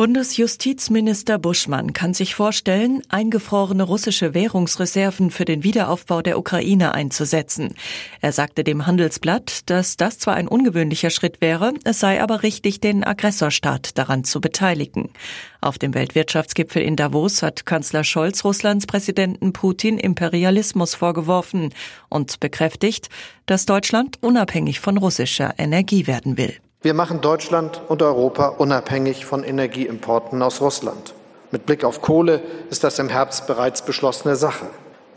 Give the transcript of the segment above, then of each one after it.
Bundesjustizminister Buschmann kann sich vorstellen, eingefrorene russische Währungsreserven für den Wiederaufbau der Ukraine einzusetzen. Er sagte dem Handelsblatt, dass das zwar ein ungewöhnlicher Schritt wäre, es sei aber richtig, den Aggressorstaat daran zu beteiligen. Auf dem Weltwirtschaftsgipfel in Davos hat Kanzler Scholz Russlands Präsidenten Putin Imperialismus vorgeworfen und bekräftigt, dass Deutschland unabhängig von russischer Energie werden will. Wir machen Deutschland und Europa unabhängig von Energieimporten aus Russland. Mit Blick auf Kohle ist das im Herbst bereits beschlossene Sache.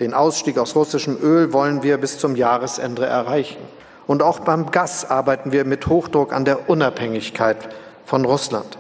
Den Ausstieg aus russischem Öl wollen wir bis zum Jahresende erreichen. Und auch beim Gas arbeiten wir mit Hochdruck an der Unabhängigkeit von Russland.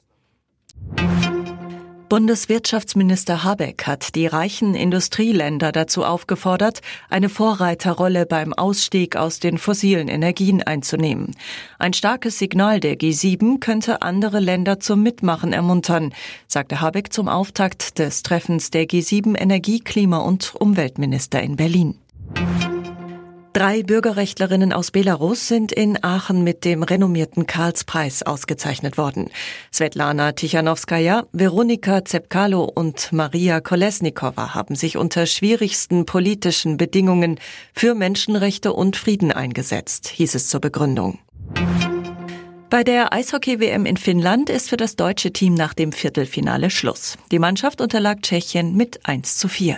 Bundeswirtschaftsminister Habeck hat die reichen Industrieländer dazu aufgefordert, eine Vorreiterrolle beim Ausstieg aus den fossilen Energien einzunehmen. Ein starkes Signal der G7 könnte andere Länder zum Mitmachen ermuntern, sagte Habeck zum Auftakt des Treffens der G7 Energie-, Klima- und Umweltminister in Berlin. Drei Bürgerrechtlerinnen aus Belarus sind in Aachen mit dem renommierten Karlspreis ausgezeichnet worden. Svetlana Tichanowskaja, Veronika Zepkalo und Maria Kolesnikova haben sich unter schwierigsten politischen Bedingungen für Menschenrechte und Frieden eingesetzt, hieß es zur Begründung. Bei der Eishockey-WM in Finnland ist für das deutsche Team nach dem Viertelfinale Schluss. Die Mannschaft unterlag Tschechien mit 1 zu 4.